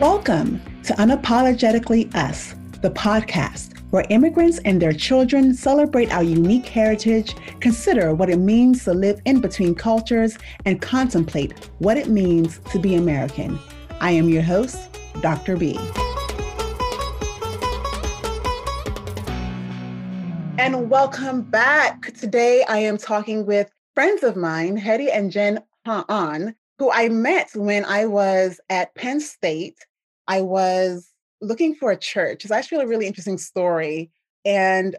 Welcome to Unapologetically Us, the podcast where immigrants and their children celebrate our unique heritage, consider what it means to live in between cultures, and contemplate what it means to be American. I am your host, Dr. B. And welcome back. Today I am talking with friends of mine, Hetty and Jin Ha'an, who I met when I was at Penn State I was looking for a church. It's actually a really interesting story. And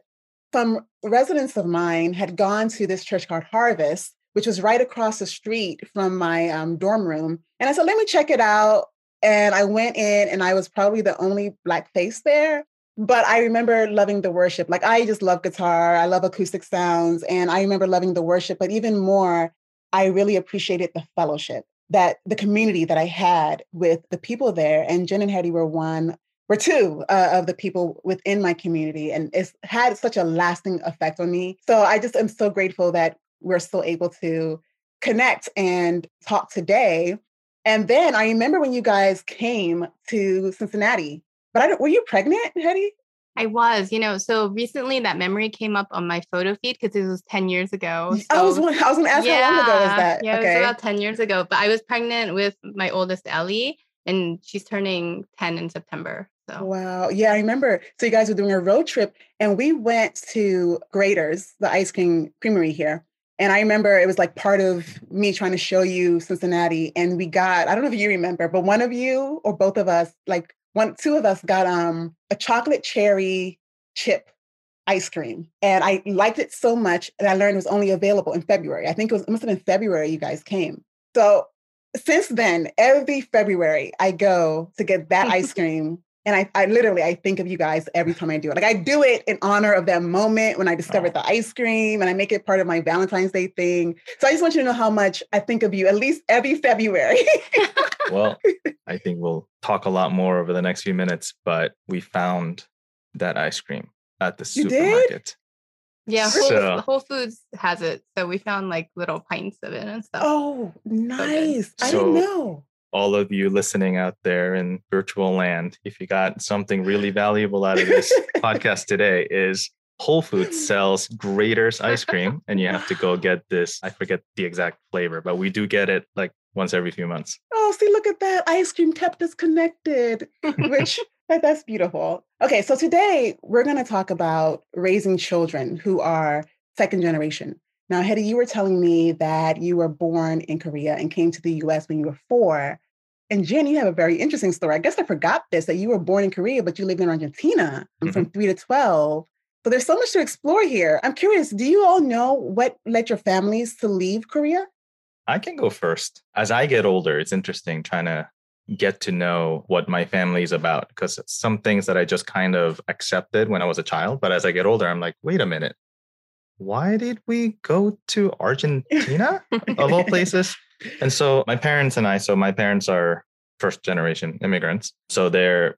some residents of mine had gone to this church called Harvest, which was right across the street from my um, dorm room. And I said, let me check it out. And I went in, and I was probably the only Black face there. But I remember loving the worship. Like, I just love guitar, I love acoustic sounds. And I remember loving the worship. But even more, I really appreciated the fellowship that the community that I had with the people there, and Jin and Hetty were one, were two uh, of the people within my community, and it's had such a lasting effect on me. So I just am so grateful that we're still able to connect and talk today. And then I remember when you guys came to Cincinnati, but I don't, were you pregnant, Hetty? I was, you know, so recently that memory came up on my photo feed because it was 10 years ago. So, I was I was gonna ask yeah, how long ago was that? Yeah, okay. it was about 10 years ago. But I was pregnant with my oldest Ellie and she's turning 10 in September. So wow. Yeah, I remember. So you guys were doing a road trip and we went to Graeter's, the ice cream creamery here. And I remember it was like part of me trying to show you Cincinnati. And we got, I don't know if you remember, but one of you or both of us like one two of us got um a chocolate cherry chip ice cream and i liked it so much and i learned it was only available in february. I think it was it must have been february you guys came. So since then every february i go to get that ice cream and I, I literally I think of you guys every time I do it. Like I do it in honor of that moment when I discovered the ice cream and I make it part of my Valentine's Day thing. So I just want you to know how much I think of you at least every February. well, I think we'll talk a lot more over the next few minutes, but we found that ice cream at the you supermarket. Did? Yeah, Whole, so, Whole, Foods has it. So we found like little pints of it and stuff. Oh, nice. So I didn't know all of you listening out there in virtual land, if you got something really valuable out of this podcast today, is Whole Foods sells Graeter's ice cream, and you have to go get this. I forget the exact flavor, but we do get it like once every few months. Oh, see, look at that. Ice cream kept us connected, which that's beautiful. Okay, so today we're going to talk about raising children who are second generation. Now, Hetty, you were telling me that you were born in Korea and came to the US when you were four. And Jin, you have a very interesting story. I guess I forgot this that you were born in Korea, but you lived in Argentina mm-hmm. from three to 12. So there's so much to explore here. I'm curious, do you all know what led your families to leave Korea? I can go first. As I get older, it's interesting trying to get to know what my family is about because some things that I just kind of accepted when I was a child. But as I get older, I'm like, wait a minute, why did we go to Argentina of all places? And so my parents and I, so my parents are first generation immigrants. So they're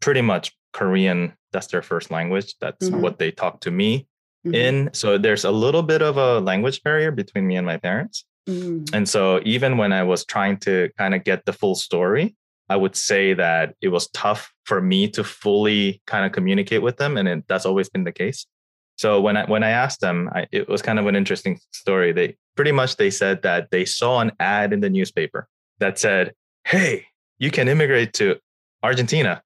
pretty much Korean. That's their first language. That's mm-hmm. what they talk to me mm-hmm. in. So there's a little bit of a language barrier between me and my parents. Mm-hmm. And so even when I was trying to kind of get the full story, I would say that it was tough for me to fully kind of communicate with them. And it, that's always been the case. So when I when I asked them, I, it was kind of an interesting story. They pretty much they said that they saw an ad in the newspaper that said, "Hey, you can immigrate to Argentina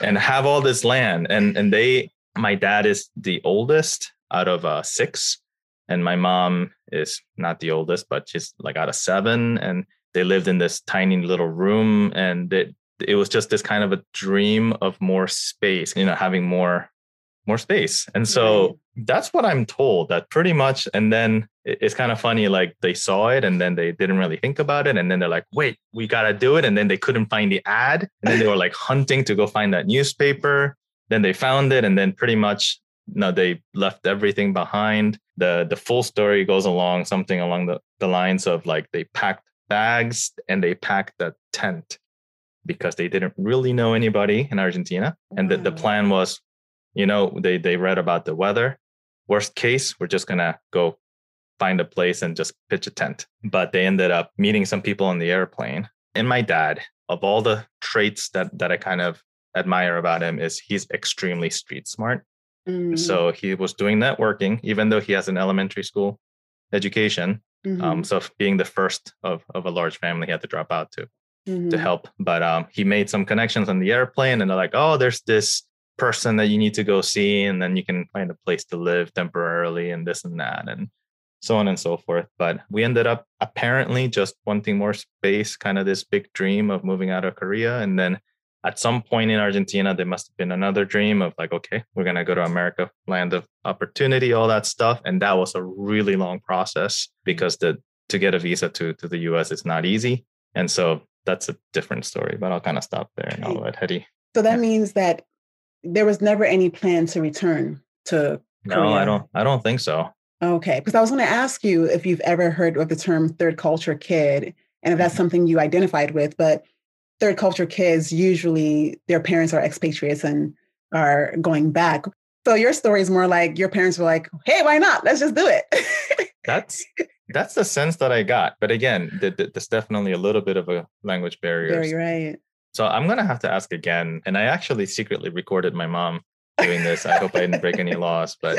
and have all this land." And and they, my dad is the oldest out of uh, six, and my mom is not the oldest, but she's like out of seven. And they lived in this tiny little room, and it it was just this kind of a dream of more space, you know, having more more space. And so right. that's what I'm told that pretty much. And then it's kind of funny, like they saw it and then they didn't really think about it. And then they're like, wait, we got to do it. And then they couldn't find the ad. And then they were like hunting to go find that newspaper. Then they found it. And then pretty much, you know, they left everything behind. The, the full story goes along something along the, the lines of like they packed bags and they packed a tent because they didn't really know anybody in Argentina. And the, the plan was you know they they read about the weather worst case we're just gonna go find a place and just pitch a tent but they ended up meeting some people on the airplane and my dad of all the traits that that I kind of admire about him is he's extremely street smart. Mhm. So he was doing networking, even though he has an elementary school education. Mhm. Um, so being the first of, of a large family, he had to drop out to to Mhm. help. But um, he made some connections on the airplane, and they're like, "Oh, there's this person that you need to go see, and then you can find a place to live temporarily, and this and that, and so on and so forth." But we ended up apparently just wanting more space, kind of this big dream of moving out of Korea, and then at some point in Argentina, there must have been another dream of like, okay, we're gonna go to America, land of opportunity, all that stuff, and that was a really long process because the to get a visa to to the U.S. is not easy, and so that's a different story. But I'll kind of stop there and I'll let Hetty. So that means that there was never any plan to return to No, Korea. I don't. I don't think so. Okay, because I was going to ask you if you've ever heard of the term third culture kid and if that's mm-hmm. something you identified with, but third culture kids usually their parents are expatriates and are going back. So your story is more like your parents were like, "Hey, why not? Let's just do it." That's that's the sense that I got. But again, th- th- there's definitely a little bit of a language barrier. Very right. So I'm gonna have to ask again. And I actually secretly recorded my mom doing this. I hope I didn't break any laws, but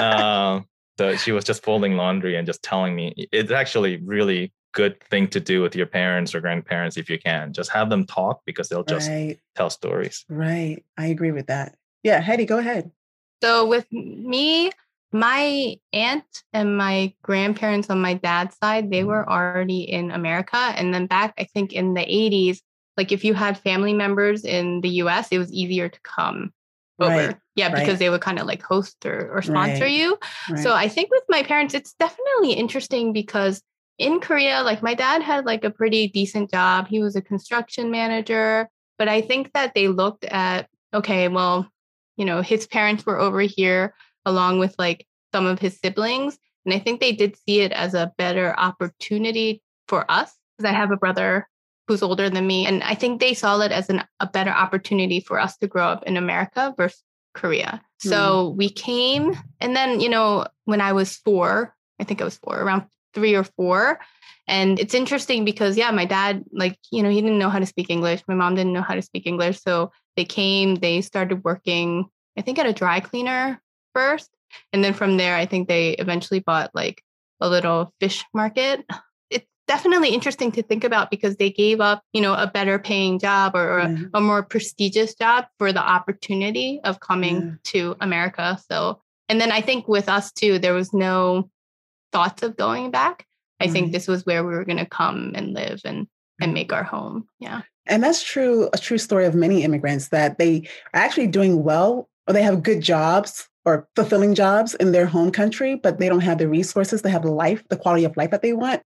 um, so she was just folding laundry and just telling me it's actually really good thing to do with your parents or grandparents if you can. Just have them talk because they'll just right, tell stories. right. I agree with that. Yeah, Hetty, go ahead. So with me, my aunt and my grandparents on my dad's side, they were already in America. And then back, I think in the 80s, like if you had family members in the US, it was easier to come over. Right, Yeah, right. because they would kind of like host or, or sponsor Right, you. Right. So I think with my parents, it's definitely interesting because in Korea, like my dad had like a pretty decent job. He was a construction manager, but I think that they looked at, okay, well, you know, his parents were over here along with like some of his siblings. And I think they did see it as a better opportunity for us because I have a brother who's older than me. And I think they saw it as an, a better opportunity for us to grow up in America versus Korea. So hmm. we came, and then, you know, when I was four, I think I was four, around three or four. And it's interesting because, yeah, my dad, like, you know, he didn't know how to speak English. My mom didn't know how to speak English. So they came, they started working, I think, at a dry cleaner first. And then from there, I think they eventually bought like a little fish market. Definitely interesting to think about because they gave up, you know, a better paying job or, or a- Yeah. a more prestigious job for the opportunity of coming Yeah. to America. So, and then I think with us too, there was no thoughts of going back. I Right. think mm-hmm. this was where we were going to come and live and and make our home. Yeah. And that's true, a true story of many immigrants that they are actually doing well or they have good jobs or fulfilling jobs in their home country, but they don't have the resources to have the life, the quality of life that they want.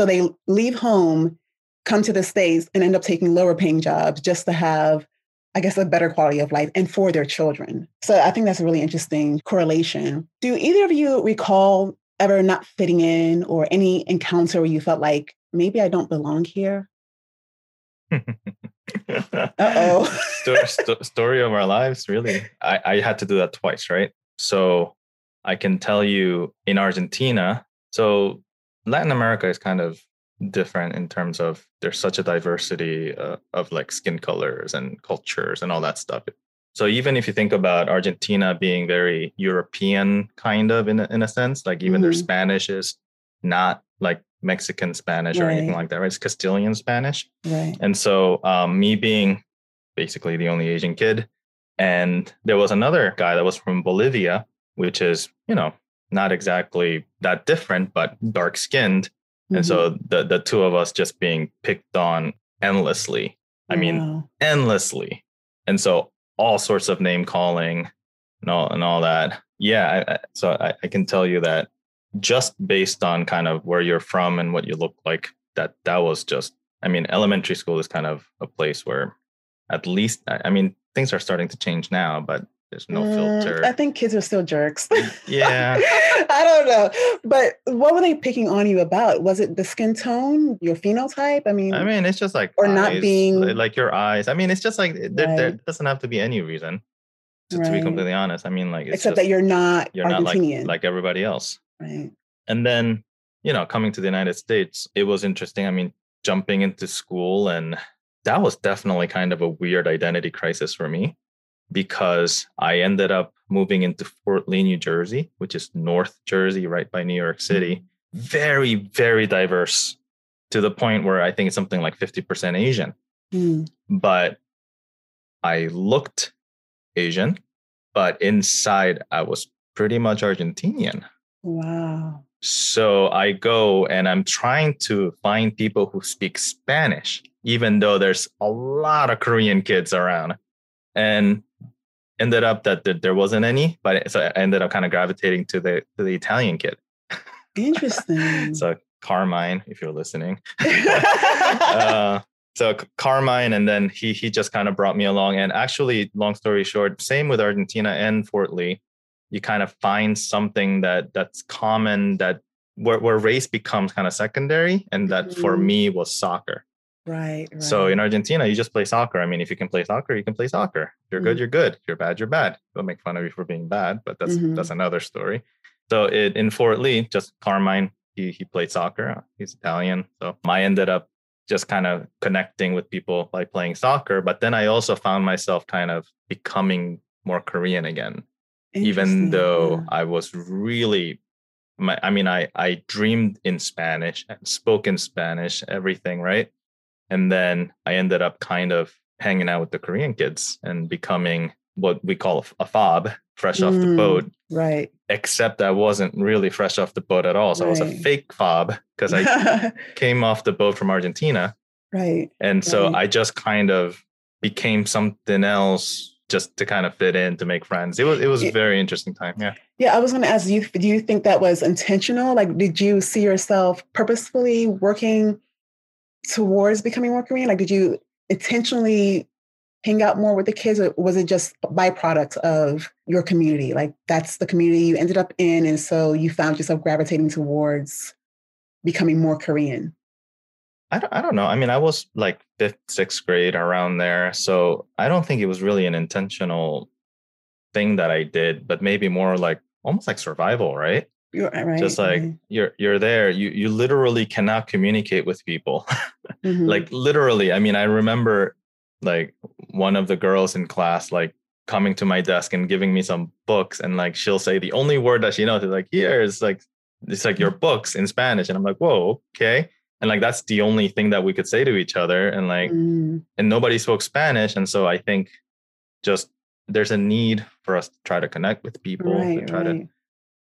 So they leave home, come to the States, and end up taking lower paying jobs just to have, I guess, a better quality of life and for their children. So I think that's a really interesting correlation. Do either of you recall ever not fitting in or any encounter where you felt like maybe I don't belong here? Uh-oh. Sto- sto- story of our lives, really. I, I had to do that twice, right? So I can tell you in Argentina, so Latin America is kind of different in terms of there's such a diversity uh, of like skin colors and cultures and all that stuff. So even if you think about Argentina being very European kind of in a, in a sense, like even their Mhm. Spanish is not like Mexican Spanish or anything like that, right? It's Castilian Spanish. Right. And so, um, me being basically the only Asian kid, and there was another guy that was from Bolivia, which is, you know, not exactly that different, but dark skinned. And Mhm. so the, the two of us just being picked on endlessly. I mean, Wow. endlessly. And so all sorts of name calling and all, and all that. Yeah. I, I, so I, I can tell you that just based on kind of where you're from and what you look like, that that was just, I mean, elementary school is kind of a place where at least, I, I mean, things are starting to change now, but there's no Mm, filter. I think kids are still jerks. Yeah. I don't know. But what were they picking on you about? Was it the skin tone, your phenotype? I mean, I mean, it's just like Or not being- like your eyes. I mean, it's just like there, there doesn't have to be any reason to, to be completely honest. I mean, like it's except just, that you're not you're not like like everybody else. right. And then, you know, coming to the United States, it was interesting. I mean, jumping into school and that was definitely kind of a weird identity crisis for me because I ended up moving into Fort Lee, New Jersey, which is North Jersey, right by New York City. Very, very diverse to the point where I think it's something like 50% Asian. Mm. But I looked Asian, but inside I was pretty much Argentinian. Wow. So I go and I'm trying to find people who speak Spanish, even though there's a lot of Korean kids around. And ended up that there wasn't any, but so I ended up kind of gravitating to the to the Italian kid. Interesting. so Carmine, if you're listening. uh, so Carmine, and then he he just kind of brought me along. And actually, long story short, same with Argentina and Fort Lee, you kind of find something that that's common that where, where race becomes kind of secondary, and that mm-hmm. for me was soccer. Right, right, So in Argentina, you just play soccer. I mean, if you can play soccer, you can play soccer. You're good, you're good. If you're bad, you're bad. They'll make fun of you for being bad, but that's mm-hmm. that's another story. So it, in Fort Lee, just Carmine, he he played soccer. He's Italian, so I ended up just kind of connecting with people by playing soccer. But then I also found myself kind of becoming more Korean again, even though I was really my, I mean, I, I dreamed in Spanish, spoke in Spanish, everything, right? And then I ended up kind of hanging out with the Korean kids and becoming what we call a fob, fresh off the mm, boat. Right. Except I wasn't really fresh off the boat at all. So right. I was a fake fob because I came off the boat from Argentina. Right. And so right. I just kind of became something else just to kind of fit in to make friends. It was it was a very interesting time. Yeah. Yeah, I was going to ask you do you think that was intentional? Like did you see yourself purposefully working towards becoming more Korean? Like, did you intentionally hang out more with the kids, or was it just a byproduct of your community? Like, that's the community you ended up in, and so you found yourself gravitating towards becoming more Korean. I don't, I don't know. I mean, I was like fifth, sixth grade around there. So I don't think it was really an intentional thing that I did, but maybe more like almost like survival, right? You're right. Just like right. you're you're there. You you literally cannot communicate with people. mm-hmm. Like literally. I mean, I remember like one of the girls in class like coming to my desk and giving me some books and like she'll say the only word that she knows is like here is like it's like your books in Spanish. And I'm like, whoa, okay. And like that's the only thing that we could say to each other. And like mm. and nobody spoke Spanish. And so I think just there's a need for us to try to connect with people, right, to try right. to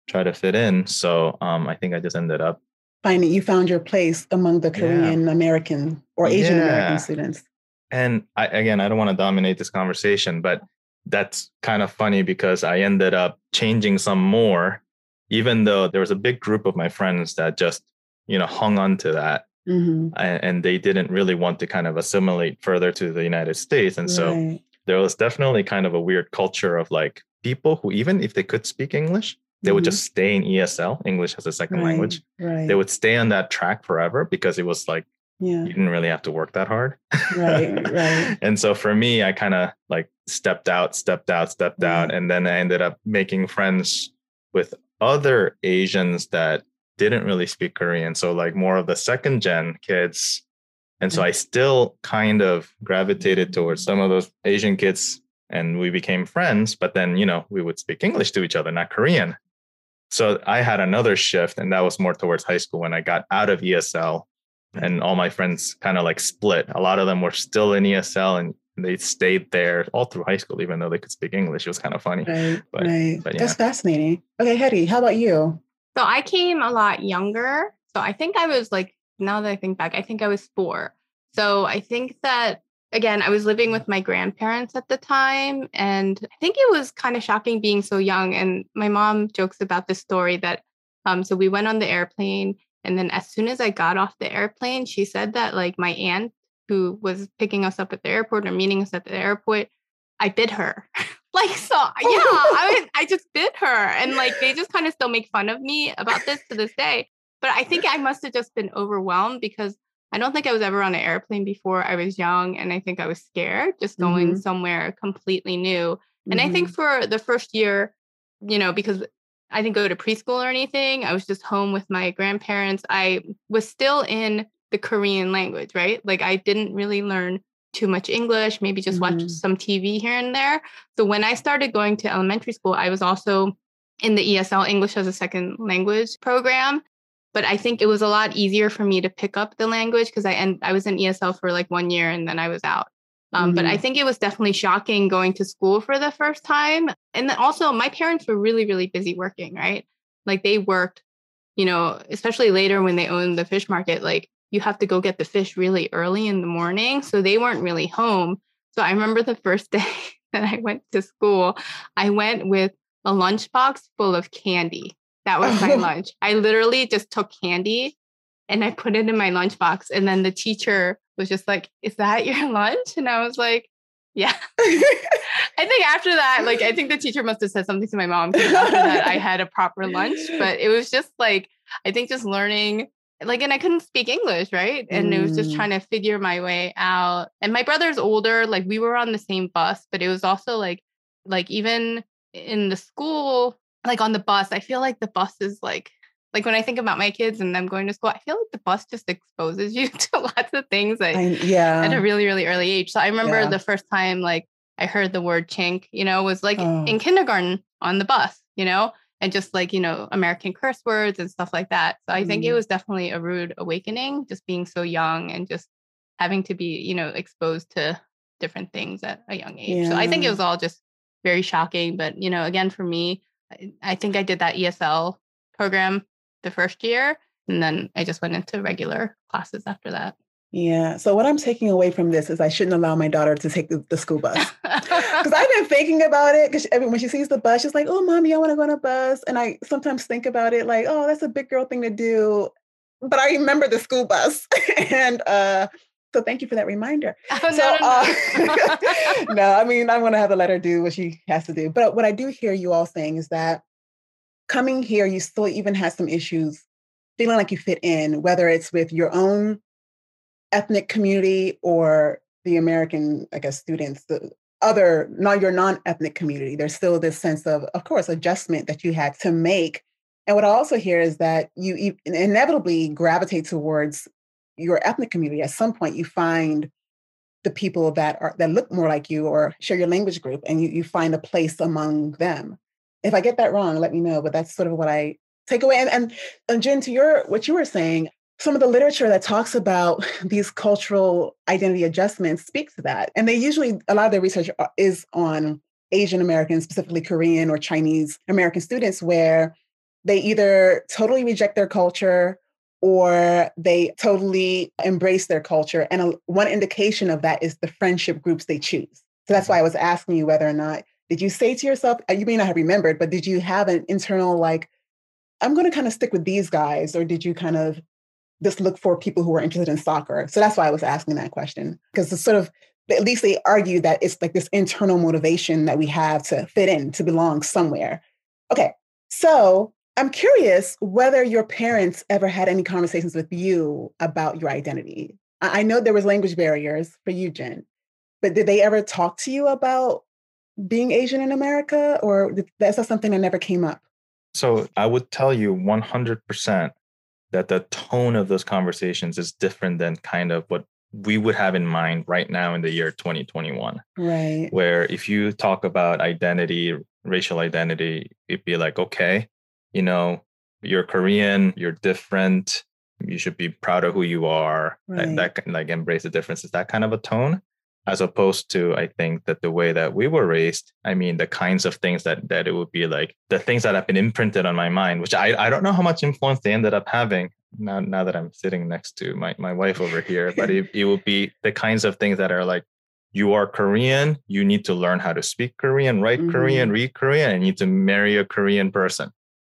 try to fit in. So um, I think I just ended up finding you found your place among the Korean yeah. American or Asian yeah. American students. And I, again, I don't want to dominate this conversation, but that's kind of funny because I ended up changing some more, even though there was a big group of my friends that just, you know, hung on to that. Mm-hmm. And, and, they didn't really want to kind of assimilate further to the United States. And right. so there was definitely kind of a weird culture of like people who, even if they could speak English, they mm-hmm. would just stay in ESL, English as a second right, language. Right. They would stay on that track forever because it was like yeah. you didn't really have to work that hard. Right, right. and so for me, I kind of like stepped out, stepped out, stepped out, and then I ended up making friends with other Asians that didn't really speak Korean. So like more of the second gen kids. And so I still kind of gravitated towards some of those Asian kids and we became friends, but then, you know, we would speak English to each other, not Korean. So I had another shift, and that was more towards high school when I got out of ESL mm-hmm. and all my friends kind of like split. A lot of them were still in ESL and they stayed there all through high school, even though they could speak English. It was kind of funny. Right. But, right. But yeah. That's fascinating. Okay, Hetty, how about you? So I came a lot younger. So I think I was like, now that I think back, I think I was four. So I think that again, I was living with my grandparents at the time. And I think it was kind of shocking being so young. And my mom jokes about this story that um, so we went on the airplane. And then as soon as I got off the airplane, she said that like my aunt who was picking us up at the airport or meeting us at the airport, I bid her. like so yeah, I mean, I just bid her. And like they just kind of still make fun of me about this to this day. But I think I must have just been overwhelmed because I don't think I was ever on an airplane before. I was young and I think I was scared just going mm-hmm. somewhere completely new. Mm-hmm. And I think mm-hmm. for the first year, you know, because I didn't go to preschool or anything, I was just home with my grandparents. I was still in the Korean language, right? Like I didn't really learn too much English, maybe just mm-hmm. watch some TV here and there. So when I started going to elementary school, I was also in the ESL English as a second language program. But I think it was a lot easier for me to pick up the language because I and I was in ESL for like one year and then I was out. Um, mm-hmm. But I mm-hmm. think it was definitely shocking going to school for the first time. And then also, my parents were really, really busy working, right? Like they worked, you know, especially later when they owned the fish market, like you have to go get the fish really early in the morning. So they weren't really home. So I remember the first day that I went to school, I went with a lunchbox full of candy. That was my lunch. I literally just took candy and I put it in my lunchbox. And then the teacher was just like, Is that your lunch? And I was like, Yeah. I think after that, like, I think the teacher must have said something to my mom because after that, I had a proper lunch. But it was just like, I think just learning, like, and I couldn't speak English, right? And mm. it was just mm. trying to figure my way out. And my brother's older, like, we were on the same bus, but it was also like, like, even in the school, like on the bus, I feel like the bus is like like when I think about my kids and them going to school, I feel like the bus just exposes you to lots of things that, I, yeah. at a really, really early age. So I remember yeah. the first time like I heard the word chink, you know, was like oh. in kindergarten on the bus, you know, and just like, you know, American curse words and stuff like that. So I mm. think it mm. was definitely a rude awakening, just being so young and just having to be, you know, exposed to different things at a young age. Yeah. So I think it was all just very shocking. But, you know, again, for me, I, I think I did that ESL program the first year. And then I just went into regular classes after that. Yeah. So what I'm taking away from this is I shouldn't allow my daughter to take the, the school bus because I've been thinking about it. Because when she sees the bus, she's like, "Oh, mommy, I want to go on a bus." And I sometimes think about it like, "Oh, that's a big girl thing to do," but I remember the school bus, and uh, so thank you for that reminder. Oh, so, no, no, no. Uh, no, I mean, I'm going to have to let her do what she has to do. But what I do hear you all saying is that coming here, you still even have some issues feeling like you fit in, whether it's with your own ethnic community or the American, I guess, students, the other, not your non-ethnic community. There's still this sense of, of course, adjustment that you had to make. And what I also hear is that you inevitably gravitate towards your ethnic community. At some point, you find the people that are that look more like you or share your language group, and you, you find a place among them. If I get that wrong, let me know. But that's sort of what I take away. And, and, and Jin, to your what you were saying, some of the literature that talks about these cultural identity adjustments speaks to that. And they usually a lot of their research uh, is on Asian Americans, specifically Korean or Chinese American students, where they either totally reject their culture or they totally embrace their culture. And a, one indication of that is the friendship groups they choose. So that's why I was asking you whether or not did you say to yourself, uh, you may not have remembered, but did you have an internal, like, I'm going to kind of stick with these guys? Or did you kind of just look for people who are interested in soccer? So that's why I was asking that question. Because it's sort of, at least they argue that it's like this internal motivation that we have to fit in, to belong somewhere. Okay. So I'm curious whether your parents ever had any conversations with you about your identity. I know there was language barriers for you, Jin, but did they ever talk to you about being Asian in America, or that's that something that never came up? So I would tell you 100% that the tone of those conversations is different than kind of what we would have in mind right now in the year 2021. Right. Where if you talk about identity, racial identity, it'd be like, okay, you know, you're Korean, you're different, you should be proud of who you are. Right. That, that like embrace the differences, that kind of a tone as opposed to i think that the way that we were raised i mean the kinds of things that that it would be like the things that have been imprinted on my mind which i, I don't know how much influence they ended up having now now that i'm sitting next to my, my wife over here but it, it would be the kinds of things that are like you are korean you need to learn how to speak korean write mm-hmm. korean read korean and you need to marry a korean person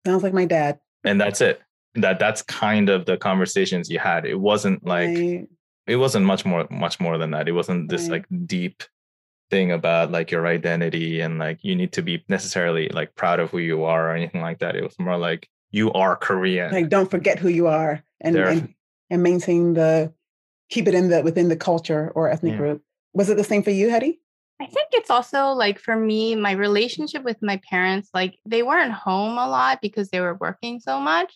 sounds like my dad. And that's it. That that's kind of the conversations you had. It wasn't like right. it wasn't much more much more than that. It wasn't this right. like deep thing about like your identity and like you need to be necessarily like proud of who you are or anything like that. It was more like you are korean. Like don't forget who you are and and, and, maintain the keep it in the within the culture or ethnic yeah. group. Was it the same for you hetty I think it's also like for me, my relationship with my parents, like they weren't home a lot because they were working so much.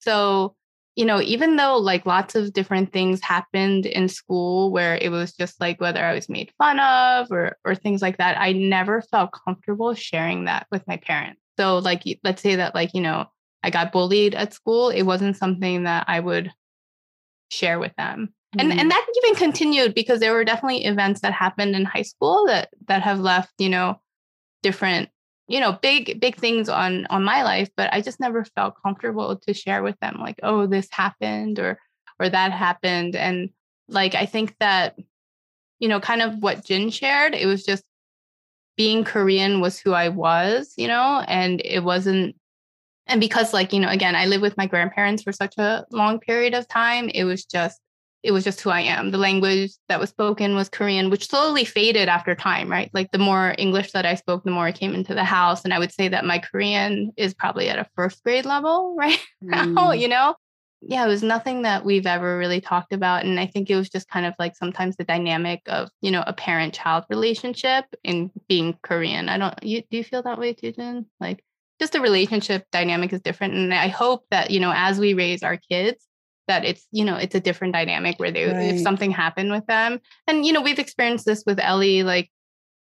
So you know, even though like lots of different things happened in school where it was just like whether I was made fun of or or things like that, I never felt comfortable sharing that with my parents. So like let's say that like, you know, I got bullied at school, it wasn't something that I would share with them. And and mm-hmm. that even continued because there were definitely events that happened in high school that that have left, you know, different you know big big things on on my life but i just never felt comfortable to share with them like oh this happened or or that happened and like i think that you know kind of what jin shared it was just being korean was who i was you know and it wasn't and because like you know again i lived with my grandparents for such a long period of time it was just it was just who I am. The language that was spoken was Korean, which slowly faded after time, right? Like the more English that I spoke, the more I came into the house. And I would say that my Korean is probably at a first grade level right mm. now, you know? Yeah, it was nothing that we've ever really talked about. And I think it was just kind of like sometimes the dynamic of, you know, a parent child relationship in being Korean. I don't, you, do you feel that way too, Jin? Like just the relationship dynamic is different. And I hope that, you know, as we raise our kids, that it's you know it's a different dynamic where they right. if something happened with them and you know we've experienced this with ellie like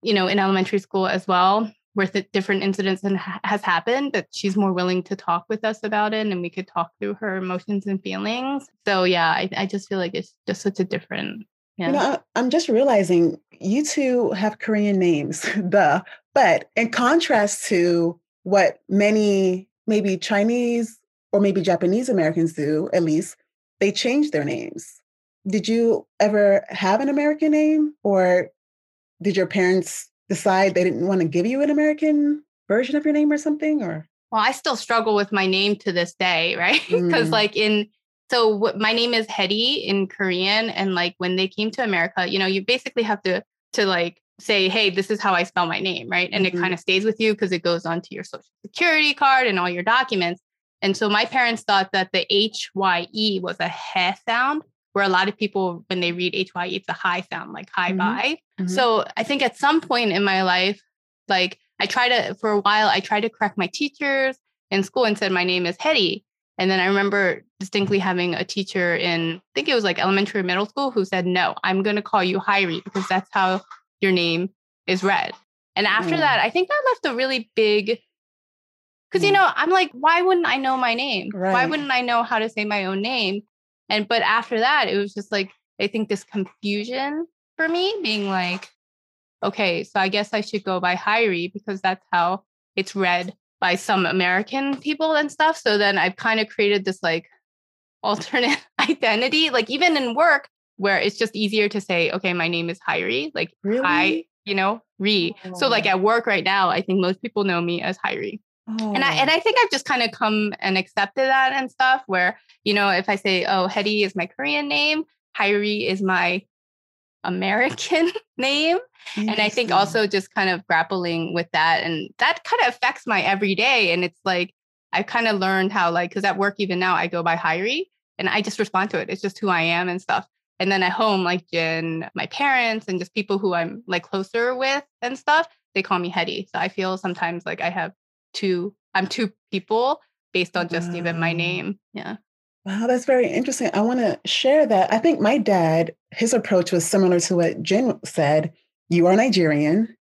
you know in elementary school as well where the different incidents and has happened that she's more willing to talk with us about it and we could talk through her emotions and feelings so yeah i, I just feel like it's just such a different yeah. You know, I'm just realizing you two have Korean names, the but in contrast to what many maybe Chinese or maybe Japanese Americans do, at least, they changed their names. Did you ever have an American name or did your parents decide they didn't want to give you an American version of your name or something or well i still struggle with my name to this day right because mm. like in so what, my name is Hedy in korean and like when they came to america you know you basically have to to like say hey this is how i spell my name right and mm-hmm. it kind of stays with you because it goes onto your social security card and all your documents and so my parents thought that the HYE was a he sound, where a lot of people, when they read HYE, it's a high sound, like high mm-hmm. bye. Mm-hmm. So I think at some point in my life, like I tried to, for a while, I tried to correct my teachers in school and said, my name is Hetty. And then I remember distinctly having a teacher in, I think it was like elementary or middle school, who said, no, I'm going to call you Hyrie because that's how your name is read. And after mm. that, I think that left a really big because you mm. know i'm like why wouldn't i know my name right. why wouldn't i know how to say my own name and but after that it was just like i think this confusion for me being like okay so i guess i should go by Hyrie because that's how it's read by some american people and stuff so then i've kind of created this like alternate identity like even in work where it's just easier to say okay my name is Hyrie like really? i you know re oh. so like oh. at work right now i think most people know me as Hyrie Oh. And I and oh. I think I've just kind of come and accepted that and stuff where, you know, if I say, oh, Hetty is my Korean name, Hyrie is my American name. And I think also just kind of grappling with that. And that kind of affects my everyday. And it's like I've kind of learned how like because at work even now I go by Hyrie and I just respond to it. It's just who I am and stuff. And then at home, like Jin, my parents, and just people who I'm like closer with and stuff, they call me Hetty. So I feel sometimes like I have two i'm two people based on just wow. even my name yeah Wow, that's very interesting. I want to share that. I think my dad, his approach was similar to what Jin said. You are Nigerian.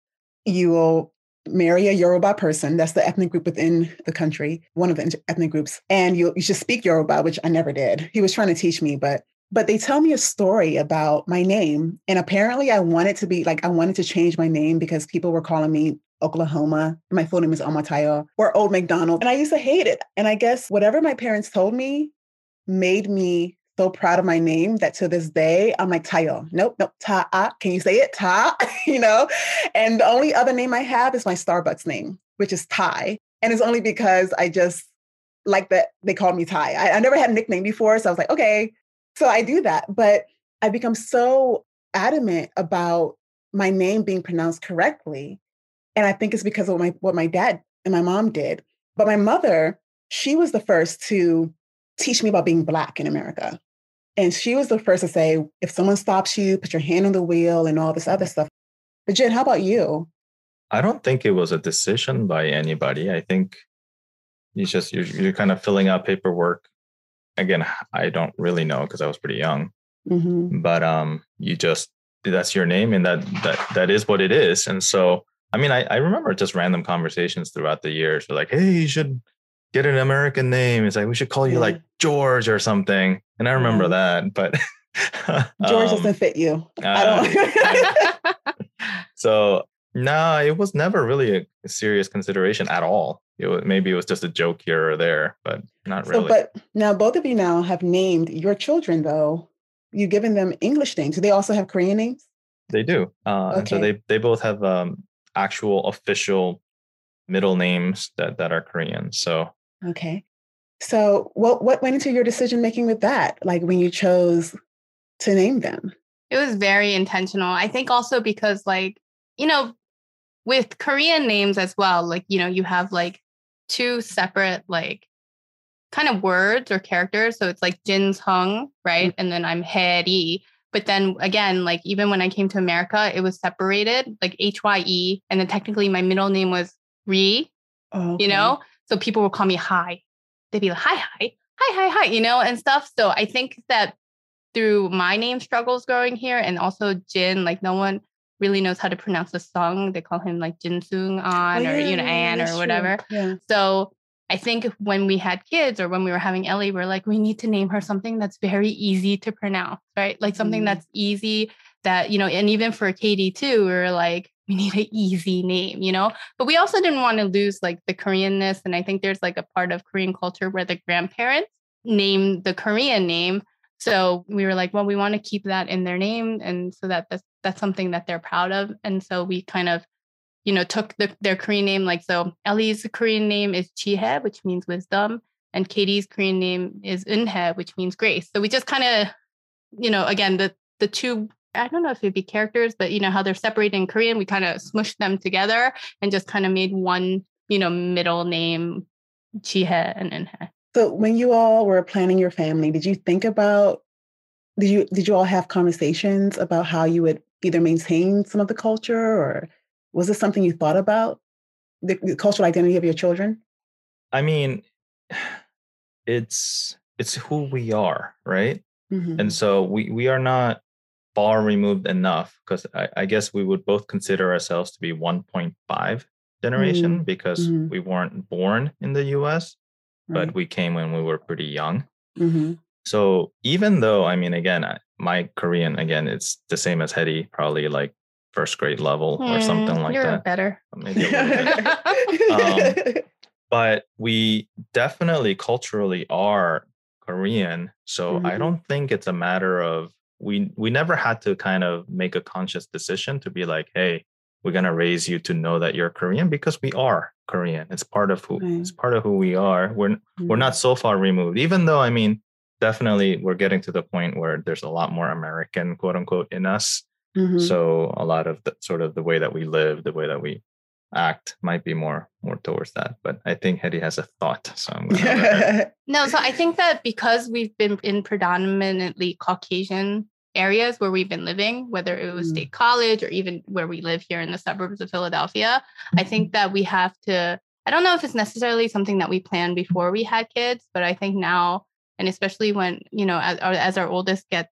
You will marry a Yoruba person. That's the ethnic group within the country, one of the ethnic groups. And you, you should speak Yoruba, which I never did. He was trying to teach me, but but they tell me a story about my name. And apparently I wanted to be like, I wanted to change my name because people were calling me Oklahoma. My full name is Omotayo or Old McDonald. And I used to hate it. And I guess whatever my parents told me made me so proud of my name that to this day I'm like Tayo. Nope, nope, Ta. Can you say it? Ta, you know? And the only other name I have is my Starbucks name, which is Ty. And it's only because I just like that they called me Ty. I, I never had a nickname before. So I was like, okay. So I do that. But I become so adamant about my name being pronounced correctly and I think it's because of what my what my dad and my mom did. But my mother, she was the first to teach me about being black in America. And she was the first to say, if someone stops you, put your hand on the wheel and all this other stuff. But Jin, how about you? I don't think it was a decision by anybody. I think you just you're, you're kind of filling out paperwork again, I don't really know because I was pretty young. Mhm. But um, you just that's your name, and that that that is what it is. And so, I mean, I, I remember just random conversations throughout the years. They're like, hey, you should get an American name. It's like we should call you Yeah. like George or something. And I remember that, but George um, doesn't fit you. uh, I don't. So no, it was never really a, serious consideration at all. It was, maybe it was just a joke here or there, but not So, really. but now both of you now have named your children, though. You've given them English names. Do they also have Korean names? they do. Uh, and So they they both have um, actual official middle names that that are Korean. So Okay. So, what what went into your decision making with that? Like when you chose to name them? It was very intentional. I think also because like, you know, with Korean names as well, like, you know, you have like two separate like kind of words or characters. So it's like Jin Sung, right? Mm. And then I'm Heri. But then again, like even when I came to America, it was separated, like H Y E. And then technically my middle name was Ri, Oh, you know? So people would call me hi. They'd be like, hi, hi, hi, hi, hi, you know, and stuff. So I think that through my name struggles growing here and also Jin, like no one really knows how to pronounce the song. They call him like Jin Sung Oh, An or, you know, An or whatever. Yeah. So I think when we had kids or when we were having Ellie, we're like, we need to name her something that's very easy to pronounce, right? Like something Mm. that's easy that, you know, and even for Katie too, we were like, we need an easy name, you know? But we also didn't want to lose like the Koreanness. And I think there's like a part of Korean culture where the grandparents name the Korean name. So we were like, well, we want to keep that in their name. And so that that's, that's something that they're proud of. And so we kind of you know, took the, their Korean name. Like, so Ellie's Korean name is Chihe, which means wisdom. And Katie's Korean name is Eunhe, which means grace. So we just kind of, you know, again, the, the two, I don't know if it'd be characters, but you know, how they're separated in Korean, we kind of smushed them together and just kind of made one, you know, middle name, Chihe and Eunhe. So when you all were planning your family, did you think about did you did you all have conversations about how you would either maintain some of the culture or was this something you thought about? The, the cultural identity of your children? I mean, it's it's who we are, right? Mhm. And so we we are not far removed enough because I, I guess we would both consider ourselves to be 1.5 generation because mhm. we weren't born in the US, but Right. we came when we were pretty young. Mhm. So even though I mean, again, I, my Korean again, it's the same as Hetty, probably like first grade level or something Hmm, like you're that. better. Maybe a little bit. but we definitely culturally are Korean. So I Mhm. don't think it's a matter of we we never had to kind of make a conscious decision to be like, hey, we're gonna raise you to know that you're Korean because we are Korean. It's part of who it's part of who we are. We're we're not so far removed, even though I mean, definitely we're getting to the point where there's a lot more American quote unquote in us. Mhm. So a lot of the sort of the way that we live, the way that we act might be more more towards that. But I think Hetty has a thought. So I'm gonna No, so I think that because we've been in predominantly Caucasian areas where we've been living, whether it was Mm. state college or even where we live here in the suburbs of Philadelphia, I think that we have to. I don't know if it's necessarily something that we planned before we had kids, but I think now, and especially when you know, as, as our oldest gets,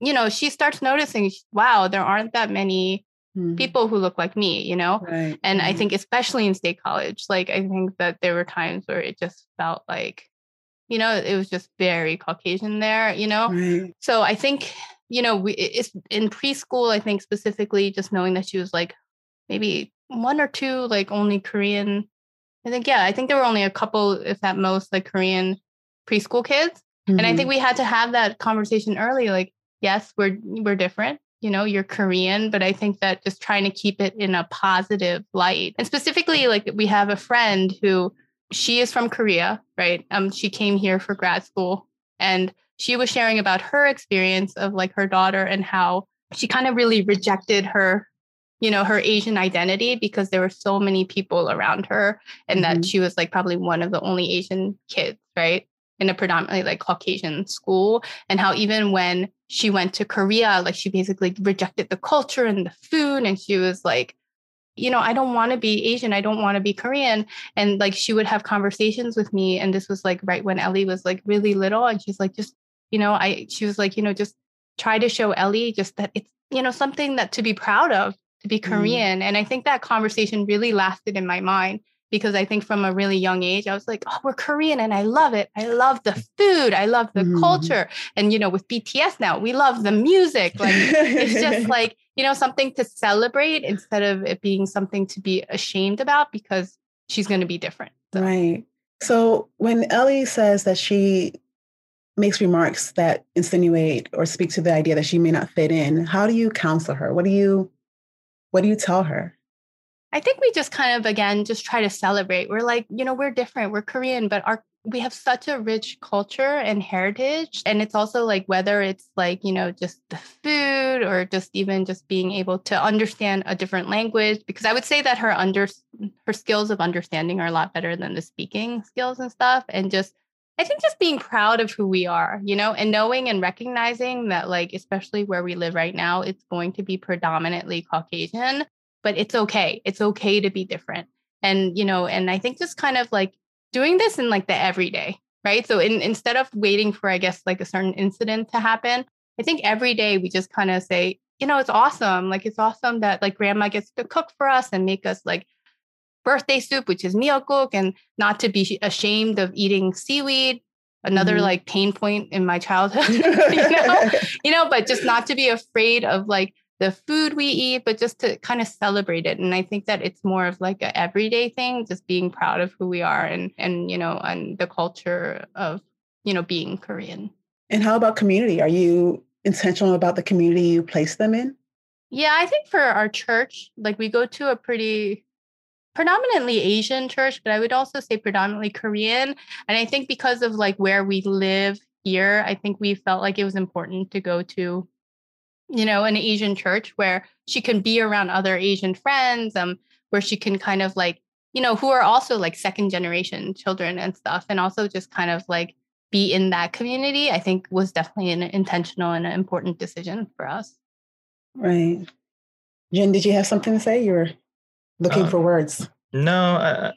you know, she starts noticing, wow, there aren't that many Mhm. people who look like me, you know. Right. And I think, especially in state college, like I think that there were times where it just felt like, you know, it was just very Caucasian there, you know? Right. So I think, you know, we, it's in preschool, I think specifically just knowing that she was like maybe one or two, like only Korean. I think, yeah, I think there were only a couple, if at most, like Korean preschool kids. And I think we had to have that conversation early. Like, yes, we're we're different. You know, you're Korean, but I think that just trying to keep it in a positive light. And specifically, like we have a friend who she is from Korea, right? Um, she came here for grad school and she was sharing about her experience of like her daughter and how she kind of really rejected her you know her asian identity because there were so many people around her and that Mhm. she was like probably one of the only asian kids right in a predominantly like caucasian school and how even when she went to korea like she basically rejected the culture and the food and she was like you know, I don't want to be Asian. I don't want to be Korean. And like she would have conversations with me. And this was like right when Ellie was like really little. And she's like, just, you know, I, she was like, you know, just try to show Ellie just that it's, you know, something that to be proud of, to be mm. Korean. Mm. And I think that conversation really lasted in my mind because I think from a really young age, I was like, oh, we're Korean and I love it. I love the food. I love the mm. culture. And, you know, with BTS now, we love the music. Like, it's just like, you know, something to celebrate instead of it being something to be ashamed about because she's going to be different. So. Right. So when Ellie says that she makes remarks that insinuate or speak to the idea that she may not fit in, how do you counsel her? What do you what do you tell her? I think we just kind of again just try to celebrate. We're like, you know, we're different. We're Korean, but our we have such a rich culture and heritage and it's also like whether it's like you know just the food or just even just being able to understand a different language because i would say that her under her skills of understanding are a lot better than the speaking skills and stuff and just i think just being proud of who we are you know and knowing and recognizing that like especially where we live right now it's going to be predominantly caucasian but it's okay. It's okay to be different. And, you know, and I think just kind of like doing this in like the everyday, right? So in, instead of waiting for, I guess, like a certain incident to happen, I think every day we just kind of say, you know, it's awesome. Like it's awesome that like grandma gets to cook for us and make us like birthday soup, which is miyeokguk, and not to be ashamed of eating seaweed. Another mm-hmm. like pain point in my childhood, you know, you know, but just not to be afraid of like the food we eat, but just to kind of celebrate it. And I think that it's more of like a everyday thing, just being proud of who we are and and you know, and the culture of, you know, being Korean. And how about community? Are you intentional about the community you place them in? Yeah, I think for our church, like we go to a pretty predominantly Asian church, but I would also say predominantly Korean. And I think because of like where we live here, I think we felt like it was important to go to you know, an Asian church where she can be around other Asian friends, um, where she can kind of like, you know, who are also like second generation children and stuff, and also just kind of like be in that community, I think was definitely an intentional and an important decision for us. Right. Jin, did you have something to say? You were looking uh, for words. No, I,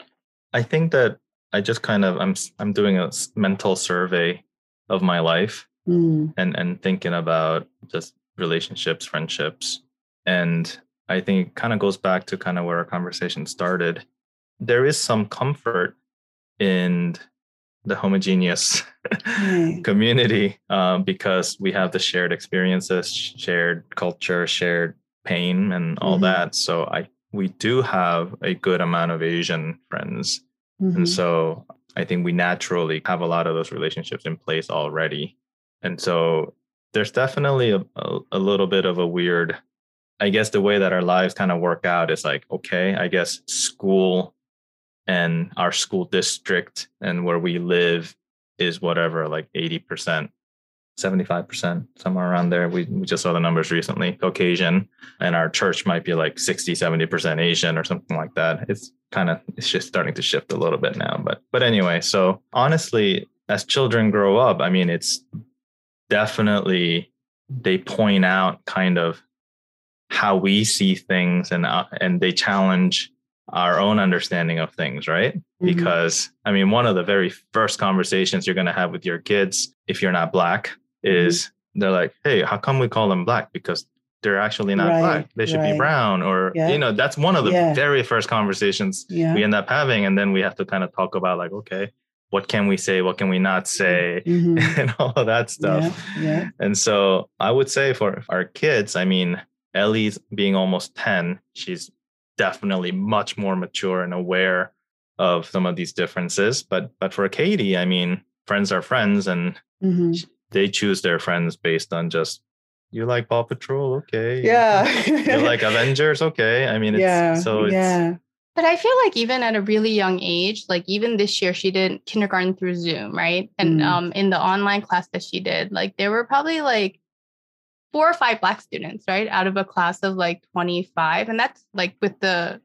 I think that I just kind of I'm I'm doing a mental survey of my life mm. and and thinking about just relationships, friendships. And I think it kind of goes back to kind of where our conversation started. There is some comfort in the homogeneous community um, because we have the shared experiences, shared culture, shared pain, and all mm-hmm. that. So I we do have a good amount of Asian friends, mm-hmm. and so I think we naturally have a lot of those relationships in place already. And so there's definitely a, a, a little bit of a weird I guess the way that our lives kind of work out is like, okay, I guess school and our school district and where we live is whatever, like 80%, 75%, somewhere around there. We, we just saw the numbers recently, Caucasian, and our church might be like 60, 70% Asian or something like that. It's kind of, it's just starting to shift a little bit now. But, but anyway, so honestly, as children grow up, I mean, it's definitely they point out kind of how we see things and uh, and they challenge our own understanding of things right mm-hmm. because i mean one of the very first conversations you're going to have with your kids if you're not black is mm-hmm. they're like hey how come we call them black because they're actually not right, black they should right. be brown or yeah. you know that's one of the yeah. very first conversations yeah. we end up having and then we have to kind of talk about like okay what can we say what can we not say mm-hmm. and all of that stuff. yeah, yeah. and so i would say for our kids i mean ellie's being almost 10 she's definitely much more mature and aware of some of these differences. But but for katie i mean friends are friends and mm-hmm. they choose their friends based on just you like paw patrol? Okay. Yeah. You like avengers? Okay. I mean it's yeah, so it's yeah but I feel like even at a really young age, like even this year, she did kindergarten through Zoom, right? And mm. um, in the online class that she did, like there were probably like four or five Black students, right, out of a class of like 25. And that's like with the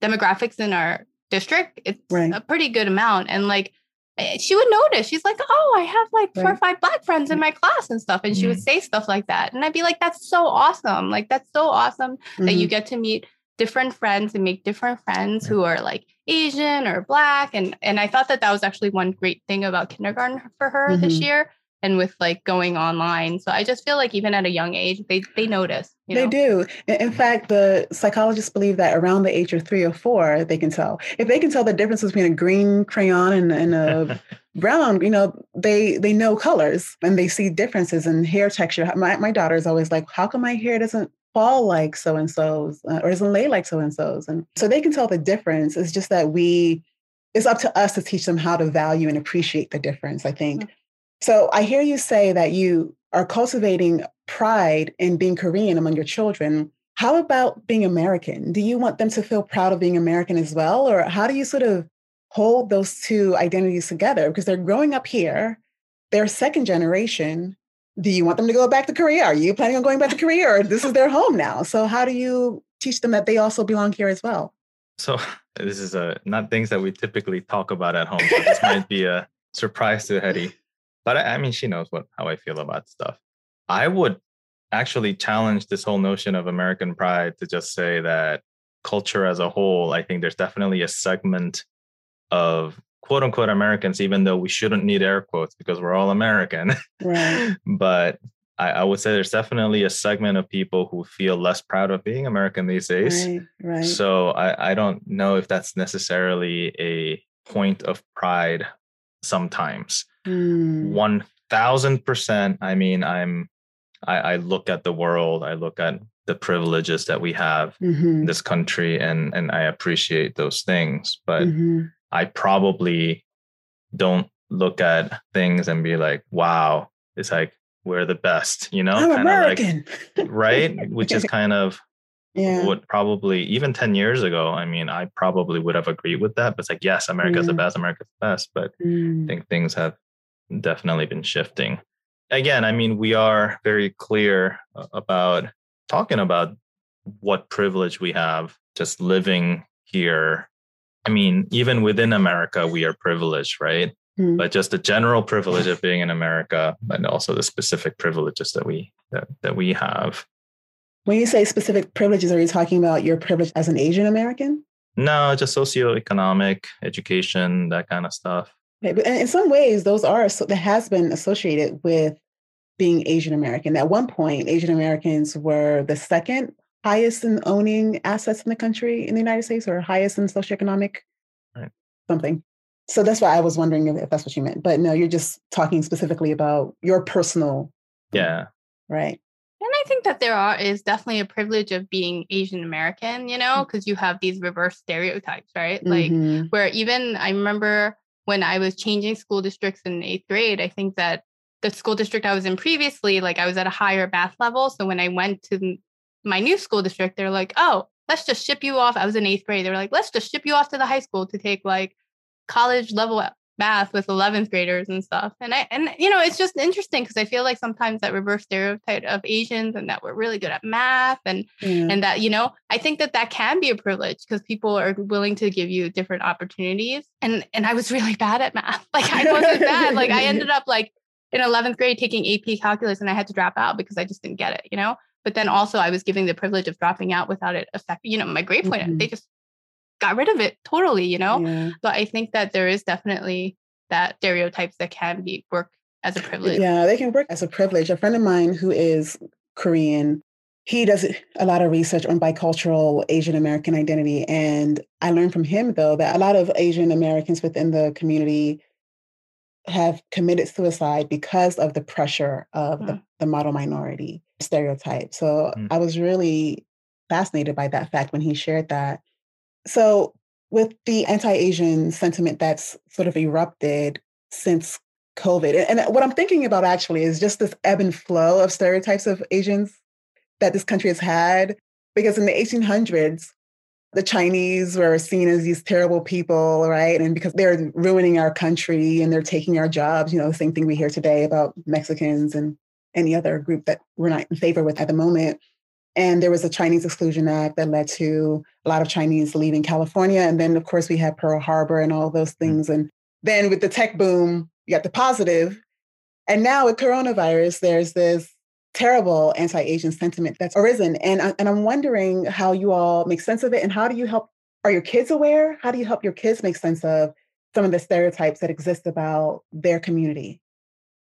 demographics in our district, it's right. a pretty good amount. And like eh, she would notice, she's like, oh, I have like four right. or five Black friends in my class and stuff. And mm. she would mm. say stuff like that. And I'd be like, that's so awesome. Like, that's so awesome mm-hmm. that you mm-hmm. get to meet different friends and make different friends who are like Asian or black and and I thought that that was actually one great thing about kindergarten for her mm-hmm. this year and with like going online. So I just feel like even at a young age, they they notice. You know? They do. In fact, the psychologists believe that around the age of three or four, they can tell. If they can tell the difference between a green crayon and, and a brown, you know, they they know colors and they see differences in hair texture. My my daughter is always like, "How come my hair doesn't fall like so and so's uh, or doesn't lay like so and so's?" And so they can tell the difference. It's just that we. It's up to us to teach them how to value and appreciate the difference. I think. Mm-hmm so I hear you say that you are cultivating pride in being Korean among your children. How about being American? Do you want them to feel proud of being American as well? Or how do you sort of hold those two identities together? Because they're growing up here, they're second generation. Do you want them to go back to Korea? Are you planning on going back to Korea or this is their home now? So how do you teach them that they also belong here as well? So this is a not things that we typically talk about at home. So this might be a surprise to Hyeri but I, I mean, she knows what how I feel about stuff. I would actually challenge this whole notion of American pride to just say that culture as a whole, I think there's definitely a segment of quote unquote Americans, even though we shouldn't need air quotes because we're all American. Right. but I, I, would say there's definitely a segment of people who feel less proud of being American these days. Right, right. So I, I don't know if that's necessarily a point of pride sometimes. Mm. One thousand percent. I mean, I'm. I, I, look at the world. I look at the privileges that we have mm-hmm. in this country, and and I appreciate those things. But mm-hmm. I probably don't look at things and be like, "Wow, it's like we're the best," you know? I'm American, like, right? Which is kind of yeah. would probably even 10 years ago i mean i probably would have agreed with that but it's like yes america's the best america's the best but mm. i think things have definitely been shifting again i mean we are very clear about talking about what privilege we have just living here i mean even within america we are privileged right mm. but just the general privilege of being in america and also the specific privileges that we that, that we have when you say specific privileges, are you talking about your privilege as an Asian American? No, just socioeconomic, education, that kind of stuff. Okay, but in some ways, those are that has been associated with being Asian American. At one point, Asian Americans were the second highest in owning assets in the country in the United States, or highest in socioeconomic right. something. So that's why I was wondering if, if that's what you meant. But no, you're just talking specifically about your personal. Yeah. Right. And I think that there are is definitely a privilege of being Asian American, you know, because mm. you have these reverse stereotypes, right? Mm-hmm. Like where even I remember when I was changing school districts in eighth grade, I think that the school district I was in previously, like I was at a higher math level. So when I went to my new school district, they're like, oh, let's just ship you off. I was in eighth grade. They were like, let's just ship you off to the high school to take like college level math with 11th graders and stuff. And I, and you know, it's just interesting because I feel like sometimes that reverse stereotype of Asians and that we're really good at math and, mm. and that, you know, I think that that can be a privilege because people are willing to give you different opportunities. And, and I was really bad at math. Like I wasn't bad. Like I ended up like in 11th grade taking AP calculus and I had to drop out because I just didn't get it, you know? But then also I was giving the privilege of dropping out without it affecting, you know, my grade point. Mm-hmm. They just got rid of it totally, you know? Yeah. But I think that there is definitely that stereotypes that can be work as a privilege. Yeah, they can work as a privilege. A friend of mine who is Korean, he does a lot of research on bicultural Asian American identity. And I learned from him, though, that a lot of Asian Americans within the community have committed suicide because of the pressure of mm. the, the, model minority stereotype. So mm. I was really fascinated by that fact when he shared that. So, with the anti Asian sentiment that's sort of erupted since COVID, and what I'm thinking about actually is just this ebb and flow of stereotypes of Asians that this country has had. Because in the 1800s, the Chinese were seen as these terrible people, right? And because they're ruining our country and they're taking our jobs, you know, the same thing we hear today about Mexicans and any other group that we're not in favor with at the moment. And there was a Chinese Exclusion Act that led to a lot of Chinese leaving California. And then, of course, we had Pearl Harbor and all those mm-hmm. things. And then with the tech boom, you got the positive. And now with coronavirus, there's this terrible anti-Asian sentiment that's arisen. And, and I'm wondering how you all make sense of it and how do you help, are your kids aware? How do you help your kids make sense of some of the stereotypes that exist about their community?